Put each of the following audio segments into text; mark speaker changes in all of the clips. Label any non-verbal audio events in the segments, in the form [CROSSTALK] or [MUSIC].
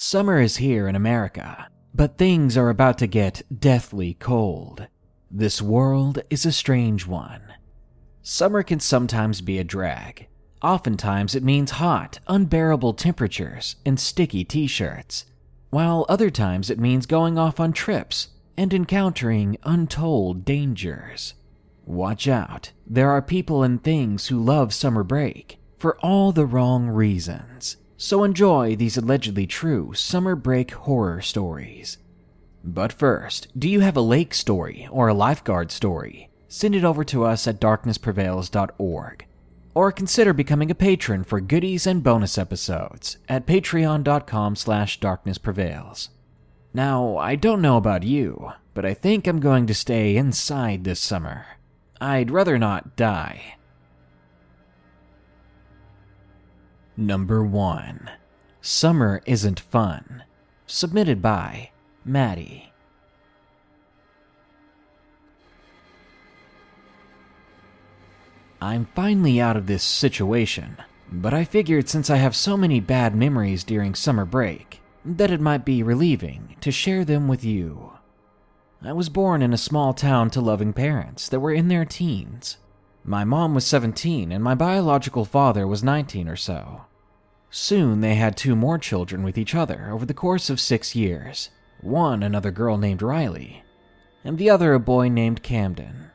Speaker 1: Summer is here in America, but things are about to get deathly cold. This world is a strange one. Summer can sometimes be a drag. Oftentimes it means hot, unbearable temperatures and sticky t shirts, while other times it means going off on trips and encountering untold dangers. Watch out, there are people and things who love summer break for all the wrong reasons. So enjoy these allegedly true summer break horror stories. But first, do you have a lake story or a lifeguard story? Send it over to us at darknessprevails.org. Or consider becoming a patron for goodies and bonus episodes at patreon.com slash darknessprevails. Now, I don't know about you, but I think I'm going to stay inside this summer. I'd rather not die. Number 1 Summer Isn't Fun. Submitted by Maddie. I'm finally out of this situation, but I figured since I have so many bad memories during summer break, that it might be relieving to share them with you. I was born in a small town to loving parents that were in their teens. My mom was 17 and my biological father was 19 or so. Soon they had two more children with each other over the course of six years one another girl named Riley, and the other a boy named Camden.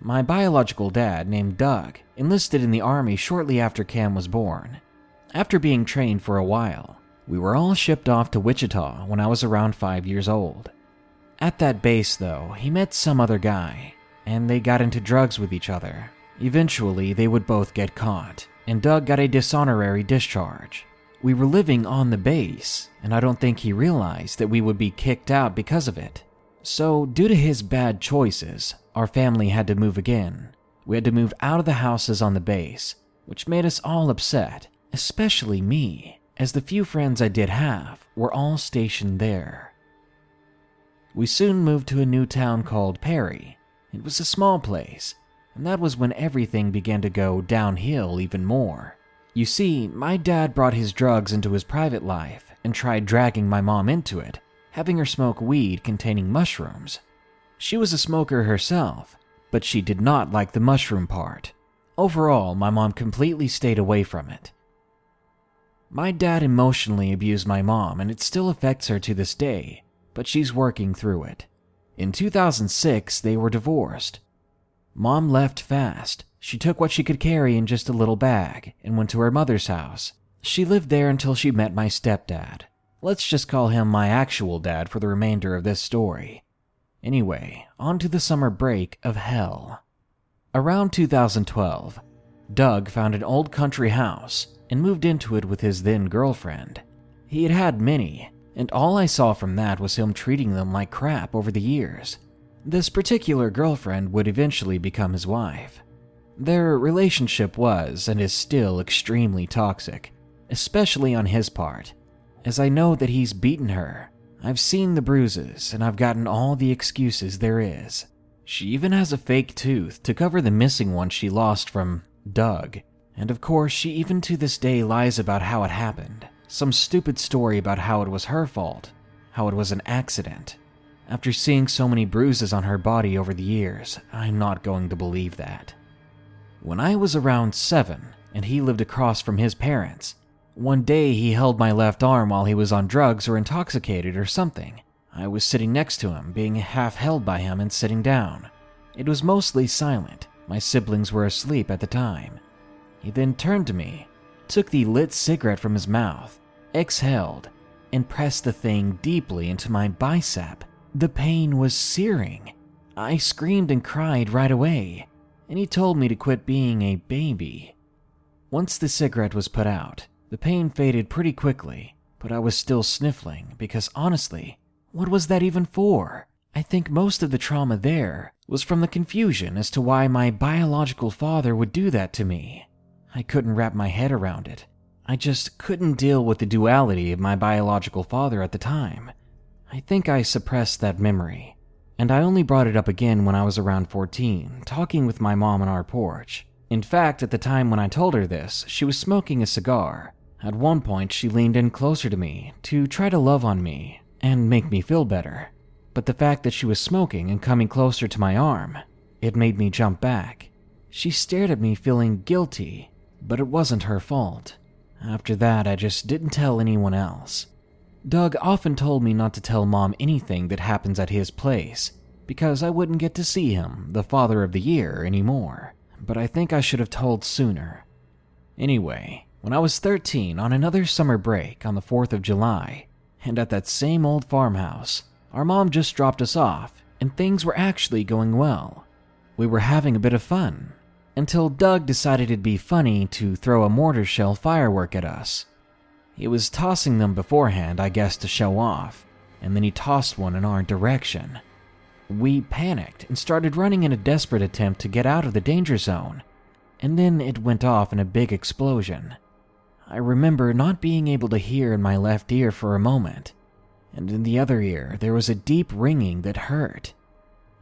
Speaker 1: My biological dad, named Doug, enlisted in the Army shortly after Cam was born. After being trained for a while, we were all shipped off to Wichita when I was around five years old. At that base, though, he met some other guy, and they got into drugs with each other. Eventually, they would both get caught, and Doug got a dishonorary discharge. We were living on the base, and I don't think he realized that we would be kicked out because of it. So, due to his bad choices, our family had to move again. We had to move out of the houses on the base, which made us all upset, especially me, as the few friends I did have were all stationed there. We soon moved to a new town called Perry. It was a small place, and that was when everything began to go downhill even more. You see, my dad brought his drugs into his private life and tried dragging my mom into it, having her smoke weed containing mushrooms. She was a smoker herself, but she did not like the mushroom part. Overall, my mom completely stayed away from it. My dad emotionally abused my mom, and it still affects her to this day, but she's working through it. In 2006, they were divorced. Mom left fast, she took what she could carry in just a little bag and went to her mother's house. She lived there until she met my stepdad. Let's just call him my actual dad for the remainder of this story. Anyway, on to the summer break of hell. Around 2012, Doug found an old country house and moved into it with his then girlfriend. He had had many, and all I saw from that was him treating them like crap over the years. This particular girlfriend would eventually become his wife. Their relationship was and is still extremely toxic, especially on his part, as I know that he's beaten her. I've seen the bruises and I've gotten all the excuses there is. She even has a fake tooth to cover the missing one she lost from Doug. And of course, she even to this day lies about how it happened. Some stupid story about how it was her fault, how it was an accident. After seeing so many bruises on her body over the years, I'm not going to believe that. When I was around seven and he lived across from his parents, one day he held my left arm while he was on drugs or intoxicated or something. I was sitting next to him, being half held by him and sitting down. It was mostly silent. My siblings were asleep at the time. He then turned to me, took the lit cigarette from his mouth, exhaled, and pressed the thing deeply into my bicep. The pain was searing. I screamed and cried right away and he told me to quit being a baby. Once the cigarette was put out, the pain faded pretty quickly, but I was still sniffling because honestly, what was that even for? I think most of the trauma there was from the confusion as to why my biological father would do that to me. I couldn't wrap my head around it. I just couldn't deal with the duality of my biological father at the time. I think I suppressed that memory, and I only brought it up again when I was around 14, talking with my mom on our porch. In fact, at the time when I told her this, she was smoking a cigar. At one point, she leaned in closer to me to try to love on me and make me feel better. But the fact that she was smoking and coming closer to my arm, it made me jump back. She stared at me feeling guilty, but it wasn't her fault. After that, I just didn't tell anyone else. Doug often told me not to tell mom anything that happens at his place because I wouldn't get to see him, the father of the year, anymore. But I think I should have told sooner. Anyway, when I was 13 on another summer break on the 4th of July, and at that same old farmhouse, our mom just dropped us off, and things were actually going well. We were having a bit of fun, until Doug decided it'd be funny to throw a mortar shell firework at us. He was tossing them beforehand, I guess, to show off, and then he tossed one in our direction. We panicked and started running in a desperate attempt to get out of the danger zone, and then it went off in a big explosion. I remember not being able to hear in my left ear for a moment, and in the other ear there was a deep ringing that hurt.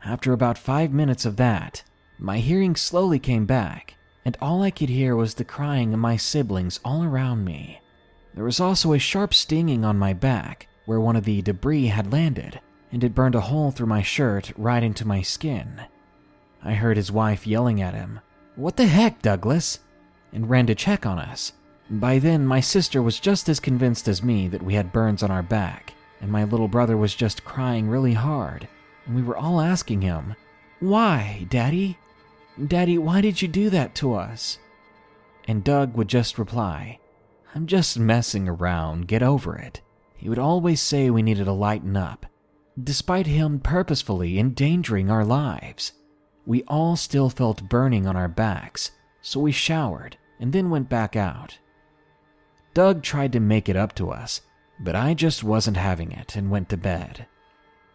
Speaker 1: After about five minutes of that, my hearing slowly came back, and all I could hear was the crying of my siblings all around me. There was also a sharp stinging on my back where one of the debris had landed, and it burned a hole through my shirt right into my skin. I heard his wife yelling at him, What the heck, Douglas? and ran to check on us. By then, my sister was just as convinced as me that we had burns on our back, and my little brother was just crying really hard, and we were all asking him, Why, Daddy? Daddy, why did you do that to us? And Doug would just reply, I'm just messing around, get over it. He would always say we needed to lighten up. Despite him purposefully endangering our lives, we all still felt burning on our backs, so we showered and then went back out. Doug tried to make it up to us, but I just wasn't having it and went to bed.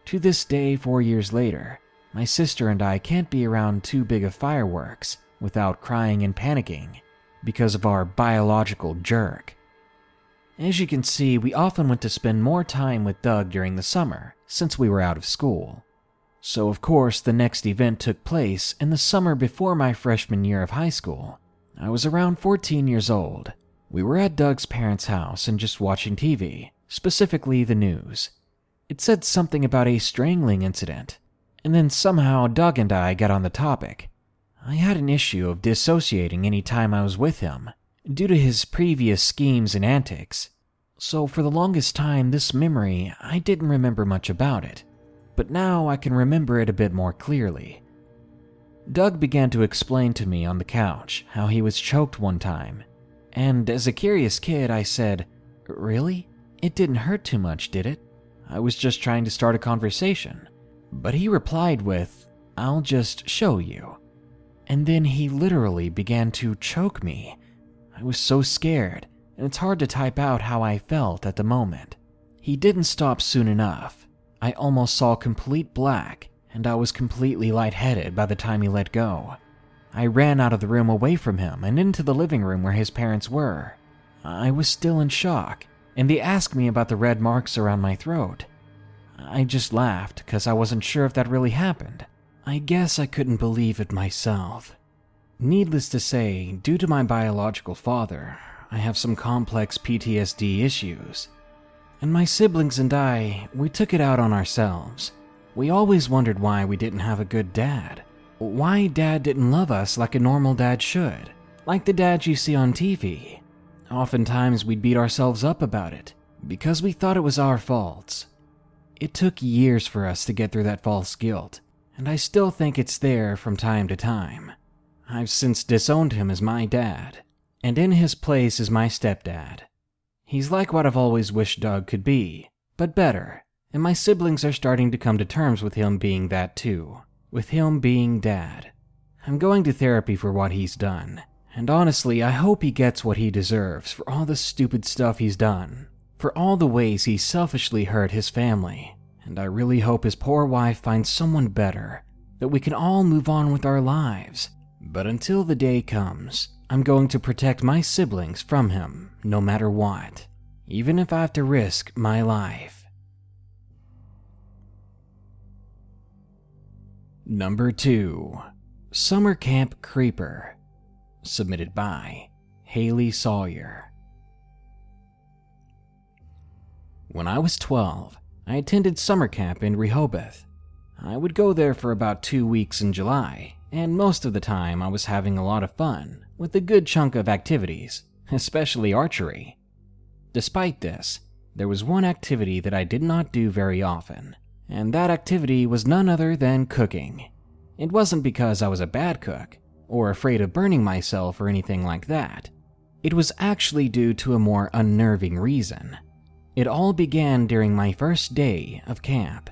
Speaker 1: To this day, four years later, my sister and I can't be around too big of fireworks without crying and panicking because of our biological jerk. As you can see, we often went to spend more time with Doug during the summer since we were out of school. So, of course, the next event took place in the summer before my freshman year of high school. I was around 14 years old. We were at Doug's parents' house and just watching TV, specifically the news. It said something about a strangling incident, and then somehow Doug and I got on the topic. I had an issue of dissociating any time I was with him, due to his previous schemes and antics. So for the longest time, this memory, I didn't remember much about it. But now I can remember it a bit more clearly. Doug began to explain to me on the couch how he was choked one time. And as a curious kid, I said, Really? It didn't hurt too much, did it? I was just trying to start a conversation. But he replied with, I'll just show you. And then he literally began to choke me. I was so scared, and it's hard to type out how I felt at the moment. He didn't stop soon enough. I almost saw complete black, and I was completely lightheaded by the time he let go. I ran out of the room away from him and into the living room where his parents were. I was still in shock, and they asked me about the red marks around my throat. I just laughed because I wasn't sure if that really happened. I guess I couldn't believe it myself. Needless to say, due to my biological father, I have some complex PTSD issues. And my siblings and I, we took it out on ourselves. We always wondered why we didn't have a good dad. Why dad didn't love us like a normal dad should, like the dads you see on TV. Oftentimes we'd beat ourselves up about it, because we thought it was our faults. It took years for us to get through that false guilt, and I still think it's there from time to time. I've since disowned him as my dad, and in his place is my stepdad. He's like what I've always wished Doug could be, but better, and my siblings are starting to come to terms with him being that too, with him being dad. I'm going to therapy for what he's done, and honestly, I hope he gets what he deserves for all the stupid stuff he's done. for all the ways he selfishly hurt his family, and I really hope his poor wife finds someone better, that we can all move on with our lives. But until the day comes, I'm going to protect my siblings from him no matter what, even if I have to risk my life. Number 2 Summer Camp Creeper, submitted by Haley Sawyer. When I was 12, I attended summer camp in Rehoboth. I would go there for about two weeks in July, and most of the time I was having a lot of fun with a good chunk of activities, [LAUGHS] especially archery. Despite this, there was one activity that I did not do very often, and that activity was none other than cooking. It wasn't because I was a bad cook, or afraid of burning myself or anything like that. It was actually due to a more unnerving reason. It all began during my first day of camp.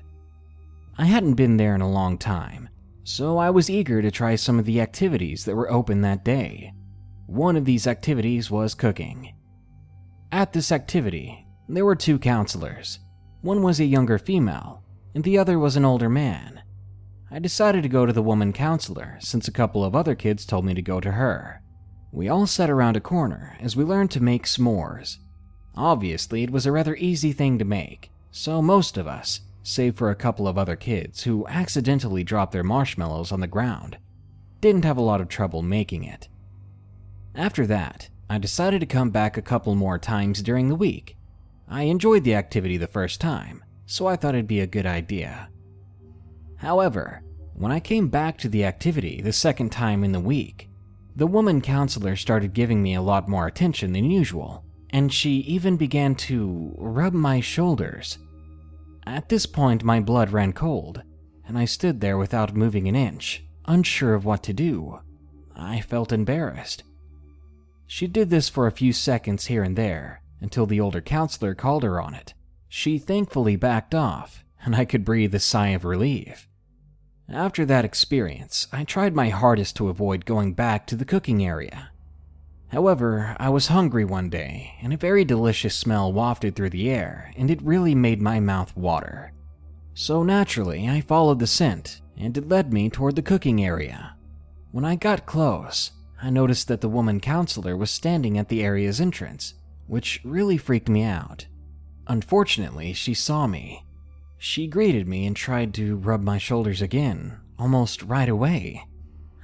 Speaker 1: I hadn't been there in a long time, so I was eager to try some of the activities that were open that day. One of these activities was cooking. At this activity, there were two counselors. One was a younger female, and the other was an older man. I decided to go to the woman counselor since a couple of other kids told me to go to her. We all sat around a corner as we learned to make s'mores. Obviously, it was a rather easy thing to make, so most of us, save for a couple of other kids who accidentally dropped their marshmallows on the ground, didn't have a lot of trouble making it. After that, I decided to come back a couple more times during the week. I enjoyed the activity the first time, so I thought it'd be a good idea. However, when I came back to the activity the second time in the week, the woman counselor started giving me a lot more attention than usual and she even began to rub my shoulders. At this point, my blood ran cold, and I stood there without moving an inch, unsure of what to do. I felt embarrassed. She did this for a few seconds here and there until the older counselor called her on it. She thankfully backed off, and I could breathe a sigh of relief. After that experience, I tried my hardest to avoid going back to the cooking area. However, I was hungry one day, and a very delicious smell wafted through the air, and it really made my mouth water. So naturally, I followed the scent, and it led me toward the cooking area. When I got close, I noticed that the woman counselor was standing at the area's entrance, which really freaked me out. Unfortunately, she saw me. She greeted me and tried to rub my shoulders again, almost right away.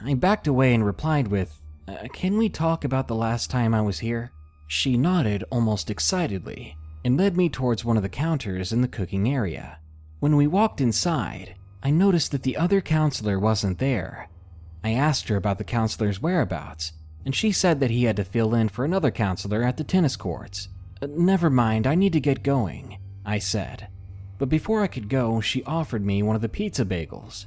Speaker 1: I backed away and replied with, uh, can we talk about the last time I was here? She nodded almost excitedly and led me towards one of the counters in the cooking area. When we walked inside, I noticed that the other counselor wasn't there. I asked her about the counselor's whereabouts, and she said that he had to fill in for another counselor at the tennis courts. Uh, never mind, I need to get going, I said. But before I could go, she offered me one of the pizza bagels.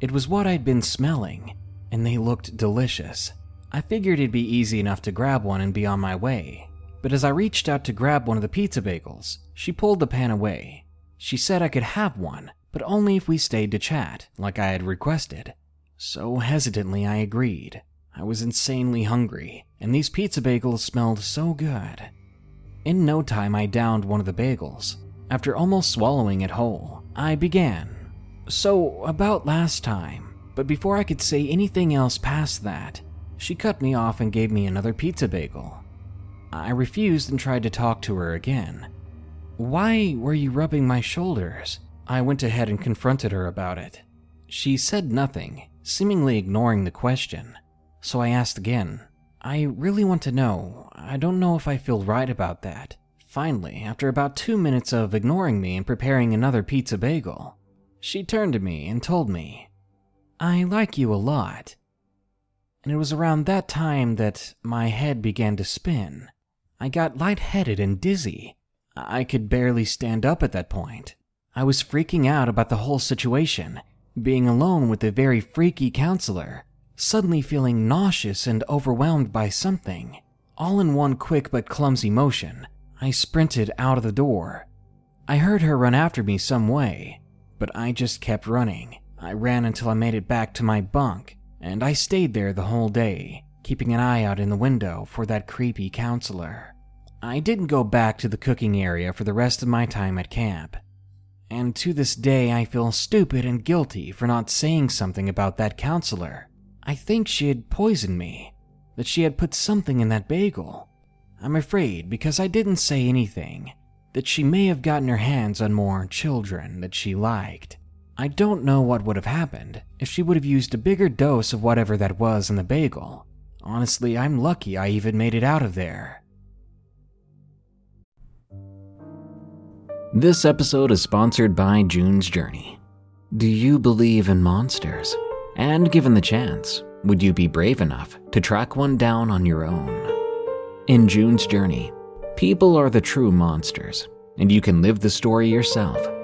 Speaker 1: It was what I'd been smelling, and they looked delicious. I figured it'd be easy enough to grab one and be on my way. But as I reached out to grab one of the pizza bagels, she pulled the pan away. She said I could have one, but only if we stayed to chat, like I had requested. So hesitantly I agreed. I was insanely hungry, and these pizza bagels smelled so good. In no time, I downed one of the bagels. After almost swallowing it whole, I began. So, about last time, but before I could say anything else past that, she cut me off and gave me another pizza bagel. I refused and tried to talk to her again. Why were you rubbing my shoulders? I went ahead and confronted her about it. She said nothing, seemingly ignoring the question. So I asked again. I really want to know. I don't know if I feel right about that. Finally, after about two minutes of ignoring me and preparing another pizza bagel, she turned to me and told me, I like you a lot and it was around that time that my head began to spin. I got lightheaded and dizzy. I could barely stand up at that point. I was freaking out about the whole situation, being alone with a very freaky counselor, suddenly feeling nauseous and overwhelmed by something. All in one quick but clumsy motion, I sprinted out of the door. I heard her run after me some way, but I just kept running. I ran until I made it back to my bunk and I stayed there the whole day, keeping an eye out in the window for that creepy counselor. I didn't go back to the cooking area for the rest of my time at camp. And to this day, I feel stupid and guilty for not saying something about that counselor. I think she had poisoned me, that she had put something in that bagel. I'm afraid, because I didn't say anything, that she may have gotten her hands on more children that she liked. I don't know what would have happened if she would have used a bigger dose of whatever that was in the bagel. Honestly, I'm lucky I even made it out of there.
Speaker 2: This episode is sponsored by June's Journey. Do you believe in monsters? And given the chance, would you be brave enough to track one down on your own? In June's Journey, people are the true monsters, and you can live the story yourself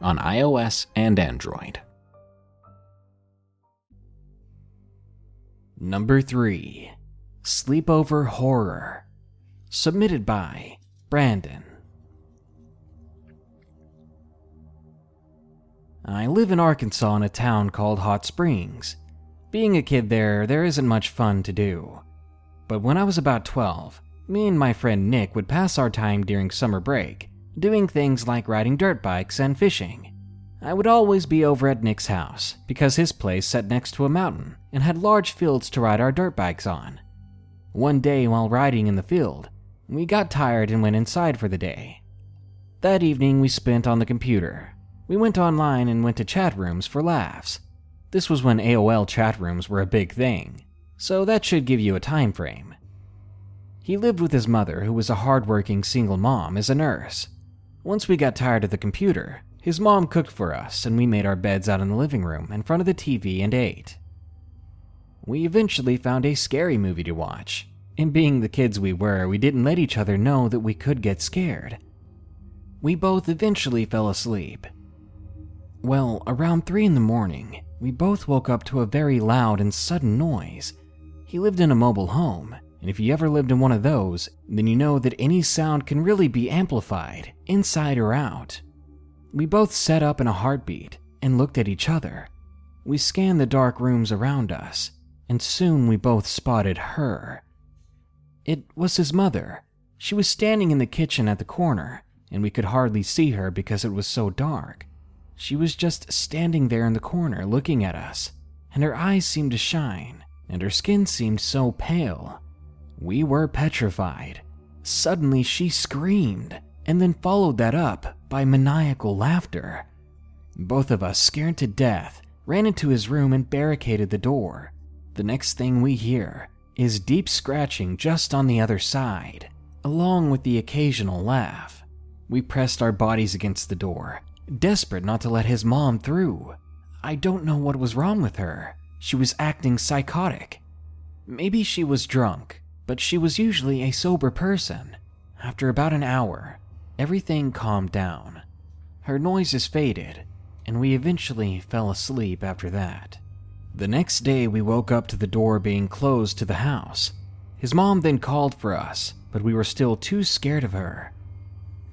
Speaker 2: on iOS and Android.
Speaker 1: Number 3 Sleepover Horror. Submitted by Brandon. I live in Arkansas in a town called Hot Springs. Being a kid there, there isn't much fun to do. But when I was about 12, me and my friend Nick would pass our time during summer break doing things like riding dirt bikes and fishing. I would always be over at Nick's house because his place sat next to a mountain and had large fields to ride our dirt bikes on. One day while riding in the field, we got tired and went inside for the day. That evening we spent on the computer. We went online and went to chat rooms for laughs. This was when AOL chat rooms were a big thing, so that should give you a time frame. He lived with his mother, who was a hardworking single mom as a nurse. Once we got tired of the computer, his mom cooked for us and we made our beds out in the living room in front of the TV and ate. We eventually found a scary movie to watch, and being the kids we were, we didn't let each other know that we could get scared. We both eventually fell asleep. Well, around 3 in the morning, we both woke up to a very loud and sudden noise. He lived in a mobile home, and if you ever lived in one of those, then you know that any sound can really be amplified, inside or out. We both sat up in a heartbeat and looked at each other. We scanned the dark rooms around us, and soon we both spotted her. It was his mother. She was standing in the kitchen at the corner, and we could hardly see her because it was so dark. She was just standing there in the corner looking at us, and her eyes seemed to shine, and her skin seemed so pale. We were petrified. Suddenly, she screamed, and then followed that up by maniacal laughter. Both of us, scared to death, ran into his room and barricaded the door. The next thing we hear is deep scratching just on the other side, along with the occasional laugh. We pressed our bodies against the door, desperate not to let his mom through. I don't know what was wrong with her. She was acting psychotic. Maybe she was drunk, but she was usually a sober person. After about an hour, everything calmed down. Her noises faded, and we eventually fell asleep after that. The next day, we woke up to the door being closed to the house. His mom then called for us, but we were still too scared of her.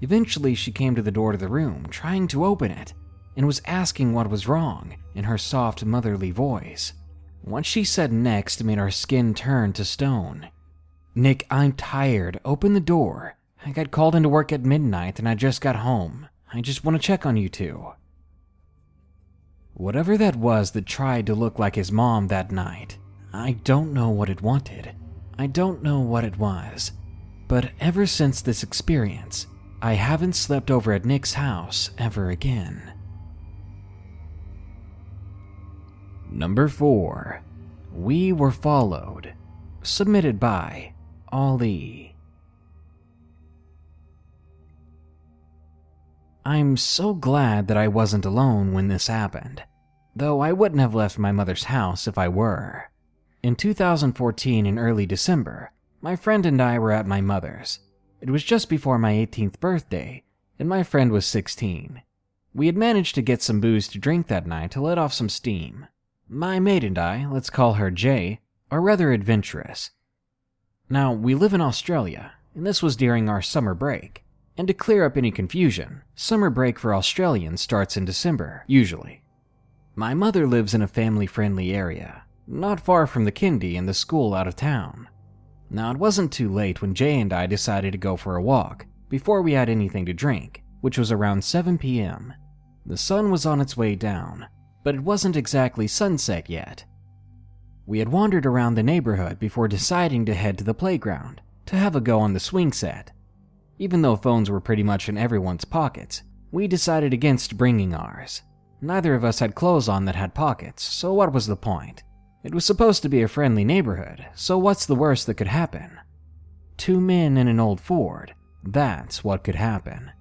Speaker 1: Eventually, she came to the door to the room, trying to open it, and was asking what was wrong in her soft, motherly voice. What she said next made our skin turn to stone. Nick, I'm tired. Open the door. I got called into work at midnight and I just got home. I just want to check on you two. Whatever that was that tried to look like his mom that night, I don't know what it wanted. I don't know what it was. But ever since this experience, I haven't slept over at Nick's house ever again. Number 4. We Were Followed. Submitted by Ali. I'm so glad that I wasn't alone when this happened, though I wouldn't have left my mother's house if I were. In 2014, in early December, my friend and I were at my mother's. It was just before my 18th birthday, and my friend was 16. We had managed to get some booze to drink that night to let off some steam. My mate and I, let's call her Jay, are rather adventurous. Now, we live in Australia, and this was during our summer break. And to clear up any confusion, summer break for Australians starts in December, usually. My mother lives in a family friendly area, not far from the kindy and the school out of town. Now, it wasn't too late when Jay and I decided to go for a walk before we had anything to drink, which was around 7 p.m. The sun was on its way down, but it wasn't exactly sunset yet. We had wandered around the neighborhood before deciding to head to the playground to have a go on the swing set. Even though phones were pretty much in everyone's pockets, we decided against bringing ours. Neither of us had clothes on that had pockets, so what was the point? It was supposed to be a friendly neighborhood, so what's the worst that could happen? Two men in an old Ford, that's what could happen.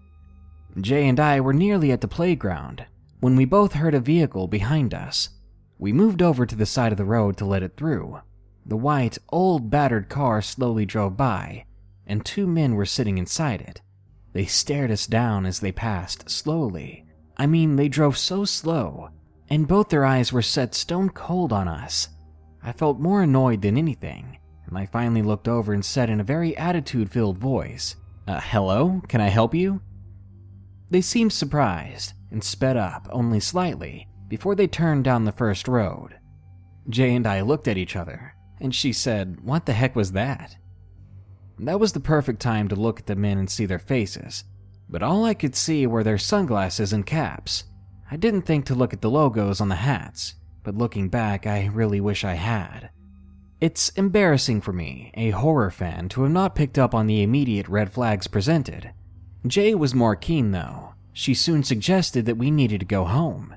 Speaker 1: Jay and I were nearly at the playground when we both heard a vehicle behind us. We moved over to the side of the road to let it through. The white, old, battered car slowly drove by, and two men were sitting inside it. They stared us down as they passed slowly. I mean, they drove so slow, and both their eyes were set stone cold on us. I felt more annoyed than anything, and I finally looked over and said in a very attitude filled voice, uh, Hello, can I help you? They seemed surprised and sped up only slightly before they turned down the first road. Jay and I looked at each other, and she said, What the heck was that? That was the perfect time to look at the men and see their faces, but all I could see were their sunglasses and caps. I didn't think to look at the logos on the hats, but looking back, I really wish I had. It's embarrassing for me, a horror fan, to have not picked up on the immediate red flags presented. Jay was more keen, though. She soon suggested that we needed to go home.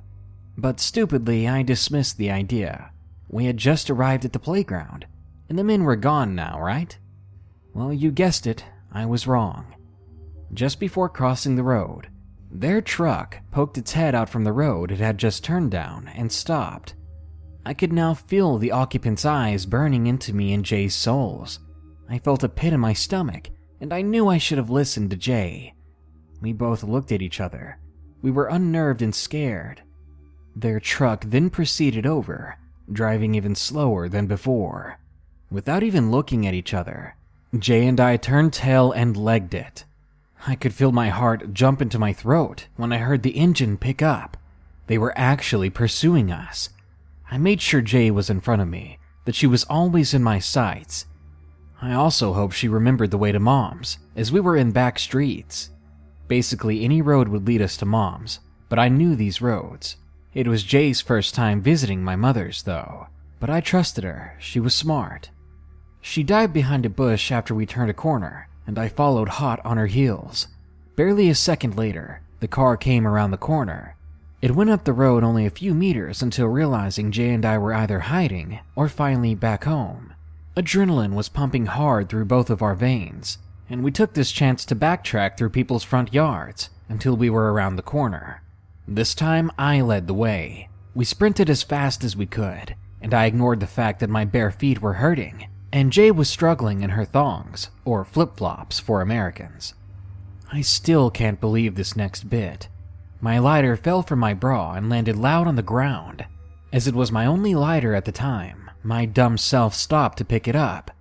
Speaker 1: But stupidly, I dismissed the idea. We had just arrived at the playground, and the men were gone now, right? Well, you guessed it, I was wrong. Just before crossing the road, their truck poked its head out from the road it had just turned down and stopped. I could now feel the occupant's eyes burning into me and Jay's souls. I felt a pit in my stomach, and I knew I should have listened to Jay. We both looked at each other. We were unnerved and scared. Their truck then proceeded over, driving even slower than before. Without even looking at each other, Jay and I turned tail and legged it. I could feel my heart jump into my throat when I heard the engine pick up. They were actually pursuing us. I made sure Jay was in front of me, that she was always in my sights. I also hoped she remembered the way to Mom's, as we were in back streets. Basically, any road would lead us to Mom's, but I knew these roads. It was Jay's first time visiting my mother's, though, but I trusted her. She was smart. She dived behind a bush after we turned a corner, and I followed hot on her heels. Barely a second later, the car came around the corner. It went up the road only a few meters until realizing Jay and I were either hiding or finally back home. Adrenaline was pumping hard through both of our veins, and we took this chance to backtrack through people's front yards until we were around the corner. This time, I led the way. We sprinted as fast as we could, and I ignored the fact that my bare feet were hurting and Jay was struggling in her thongs, or flip flops for Americans. I still can't believe this next bit. My lighter fell from my bra and landed loud on the ground. As it was my only lighter at the time, my dumb self stopped to pick it up.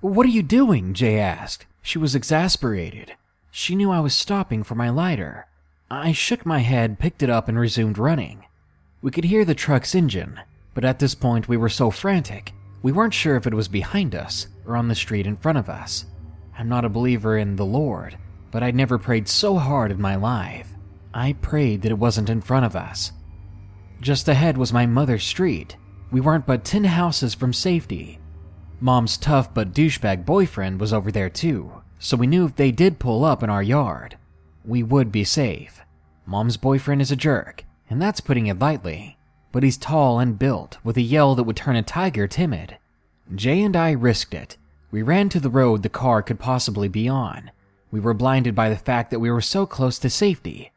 Speaker 1: What are you doing? Jay asked. She was exasperated. She knew I was stopping for my lighter. I shook my head, picked it up, and resumed running. We could hear the truck's engine, but at this point we were so frantic we weren't sure if it was behind us or on the street in front of us. I'm not a believer in the Lord, but I'd never prayed so hard in my life. I prayed that it wasn't in front of us. Just ahead was my mother's street. We weren't but 10 houses from safety. Mom's tough but douchebag boyfriend was over there too, so we knew if they did pull up in our yard, we would be safe. Mom's boyfriend is a jerk, and that's putting it lightly, but he's tall and built with a yell that would turn a tiger timid. Jay and I risked it. We ran to the road the car could possibly be on. We were blinded by the fact that we were so close to safety.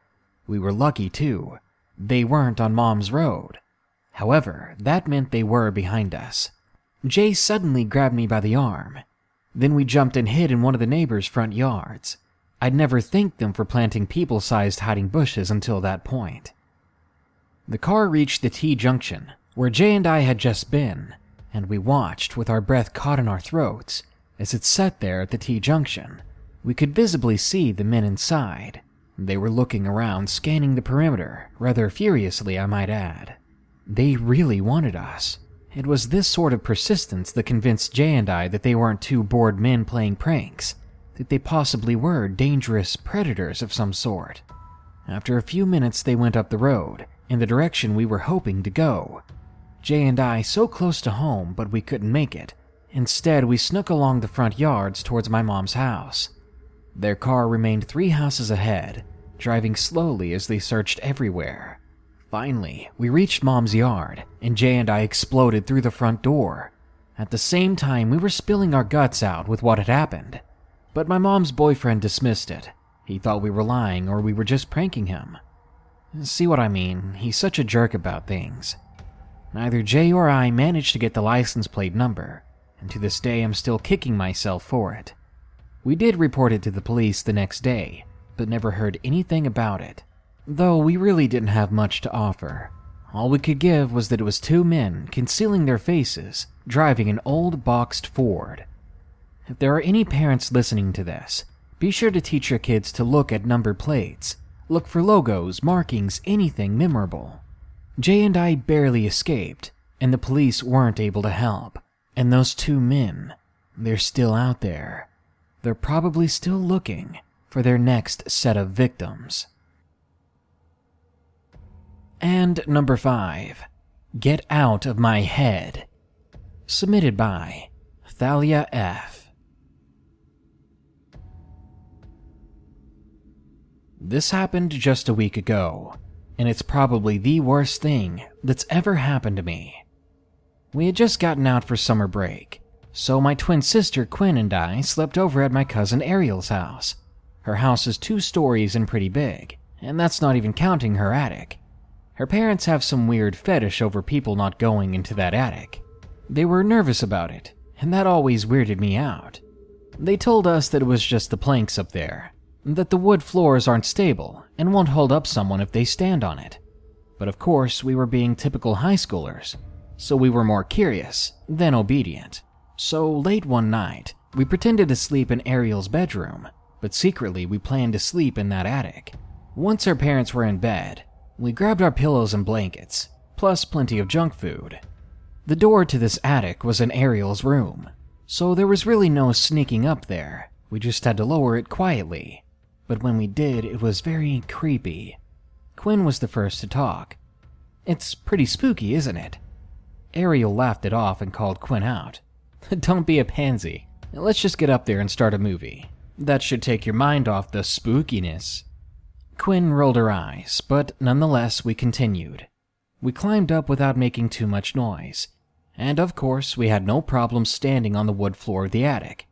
Speaker 1: We were lucky too. They weren't on Mom's road. However, that meant they were behind us. Jay suddenly grabbed me by the arm. Then we jumped and hid in one of the neighbors' front yards. I'd never thanked them for planting people sized hiding bushes until that point. The car reached the T junction, where Jay and I had just been, and we watched with our breath caught in our throats as it sat there at the T junction. We could visibly see the men inside. They were looking around, scanning the perimeter, rather furiously, I might add. They really wanted us. It was this sort of persistence that convinced Jay and I that they weren't two bored men playing pranks, that they possibly were dangerous predators of some sort. After a few minutes, they went up the road, in the direction we were hoping to go. Jay and I so close to home, but we couldn't make it. Instead, we snuck along the front yards towards my mom's house. Their car remained three houses ahead, driving slowly as they searched everywhere. Finally, we reached Mom's yard, and Jay and I exploded through the front door. At the same time, we were spilling our guts out with what had happened. But my mom's boyfriend dismissed it. He thought we were lying or we were just pranking him. See what I mean? He's such a jerk about things. Neither Jay or I managed to get the license plate number, and to this day I'm still kicking myself for it. We did report it to the police the next day, but never heard anything about it. Though we really didn't have much to offer. All we could give was that it was two men concealing their faces, driving an old boxed Ford. If there are any parents listening to this, be sure to teach your kids to look at number plates, look for logos, markings, anything memorable. Jay and I barely escaped, and the police weren't able to help. And those two men, they're still out there. They're probably still looking for their next set of victims. And number five, Get Out of My Head. Submitted by Thalia F. This happened just a week ago, and it's probably the worst thing that's ever happened to me. We had just gotten out for summer break, so my twin sister Quinn and I slept over at my cousin Ariel's house. Her house is two stories and pretty big, and that's not even counting her attic. Her parents have some weird fetish over people not going into that attic. They were nervous about it, and that always weirded me out. They told us that it was just the planks up there, that the wood floors aren't stable and won't hold up someone if they stand on it. But of course, we were being typical high schoolers, so we were more curious than obedient. So late one night, we pretended to sleep in Ariel's bedroom, but secretly we planned to sleep in that attic. Once our parents were in bed, we grabbed our pillows and blankets, plus plenty of junk food. The door to this attic was in Ariel's room, so there was really no sneaking up there. We just had to lower it quietly. But when we did, it was very creepy. Quinn was the first to talk. It's pretty spooky, isn't it? Ariel laughed it off and called Quinn out. [LAUGHS] Don't be a pansy. Let's just get up there and start a movie. That should take your mind off the spookiness. Quinn rolled her eyes, but nonetheless we continued. We climbed up without making too much noise, and of course we had no problem standing on the wood floor of the attic.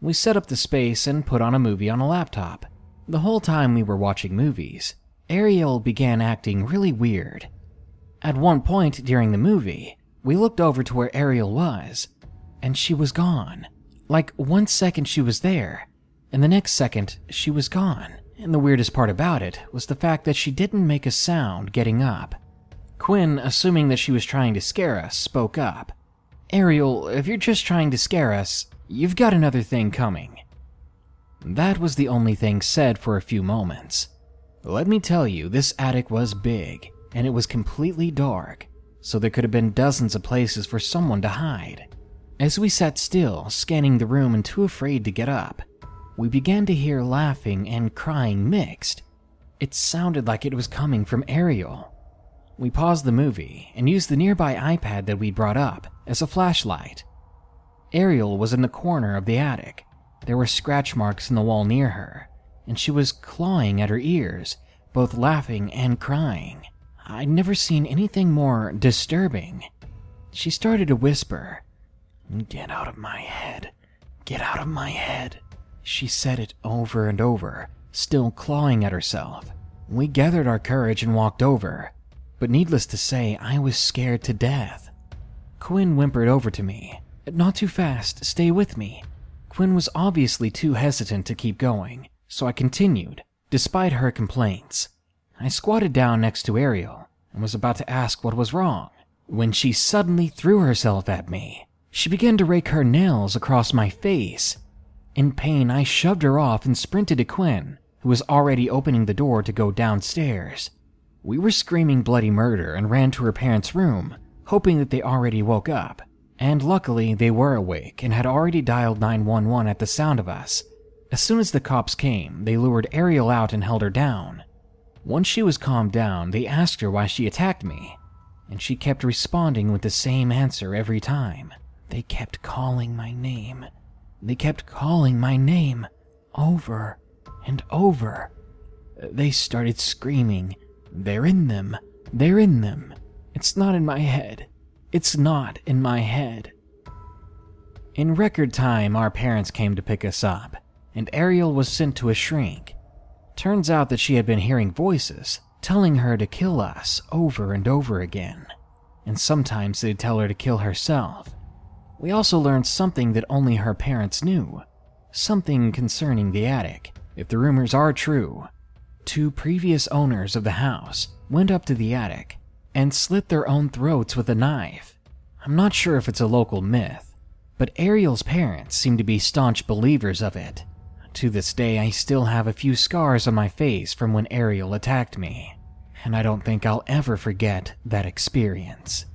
Speaker 1: We set up the space and put on a movie on a laptop. The whole time we were watching movies, Ariel began acting really weird. At one point during the movie, we looked over to where Ariel was, and she was gone. Like one second she was there, and the next second she was gone. And the weirdest part about it was the fact that she didn't make a sound getting up. Quinn, assuming that she was trying to scare us, spoke up. Ariel, if you're just trying to scare us, you've got another thing coming. That was the only thing said for a few moments. Let me tell you, this attic was big, and it was completely dark, so there could have been dozens of places for someone to hide. As we sat still, scanning the room and too afraid to get up, we began to hear laughing and crying mixed. It sounded like it was coming from Ariel. We paused the movie and used the nearby iPad that we brought up as a flashlight. Ariel was in the corner of the attic, There were scratch marks in the wall near her, and she was clawing at her ears, both laughing and crying. I'd never seen anything more disturbing. She started to whisper, Get out of my head. Get out of my head. She said it over and over, still clawing at herself. We gathered our courage and walked over, but needless to say, I was scared to death. Quinn whimpered over to me, Not too fast, stay with me. Quinn was obviously too hesitant to keep going, so I continued, despite her complaints. I squatted down next to Ariel and was about to ask what was wrong when she suddenly threw herself at me. She began to rake her nails across my face. In pain, I shoved her off and sprinted to Quinn, who was already opening the door to go downstairs. We were screaming bloody murder and ran to her parents' room, hoping that they already woke up. And luckily, they were awake and had already dialed 911 at the sound of us. As soon as the cops came, they lured Ariel out and held her down. Once she was calmed down, they asked her why she attacked me, and she kept responding with the same answer every time. They kept calling my name. They kept calling my name over and over. They started screaming, They're in them! They're in them! It's not in my head. It's not in my head. In record time, our parents came to pick us up, and Ariel was sent to a shrink. Turns out that she had been hearing voices telling her to kill us over and over again, and sometimes they'd tell her to kill herself. We also learned something that only her parents knew something concerning the attic. If the rumors are true, two previous owners of the house went up to the attic and slit their own throats with a knife. I'm not sure if it's a local myth, but Ariel's parents seem to be staunch believers of it. To this day, I still have a few scars on my face from when Ariel attacked me, and I don't think I'll ever forget that experience.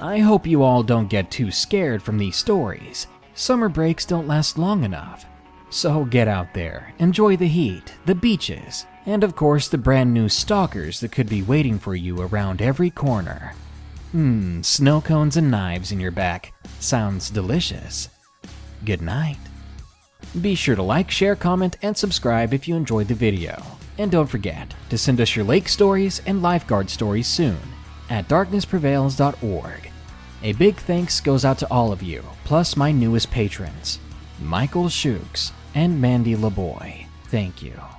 Speaker 1: I hope you all don't get too scared from these stories. Summer breaks don't last long enough. So get out there, enjoy the heat, the beaches, and of course the brand new stalkers that could be waiting for you around every corner. Hmm, snow cones and knives in your back. Sounds delicious. Good night. Be sure to like, share, comment, and subscribe if you enjoyed the video. And don't forget to send us your lake stories and lifeguard stories soon at darknessprevails.org. A big thanks goes out to all of you, plus my newest patrons, Michael Shooks and Mandy LeBoy. Thank you.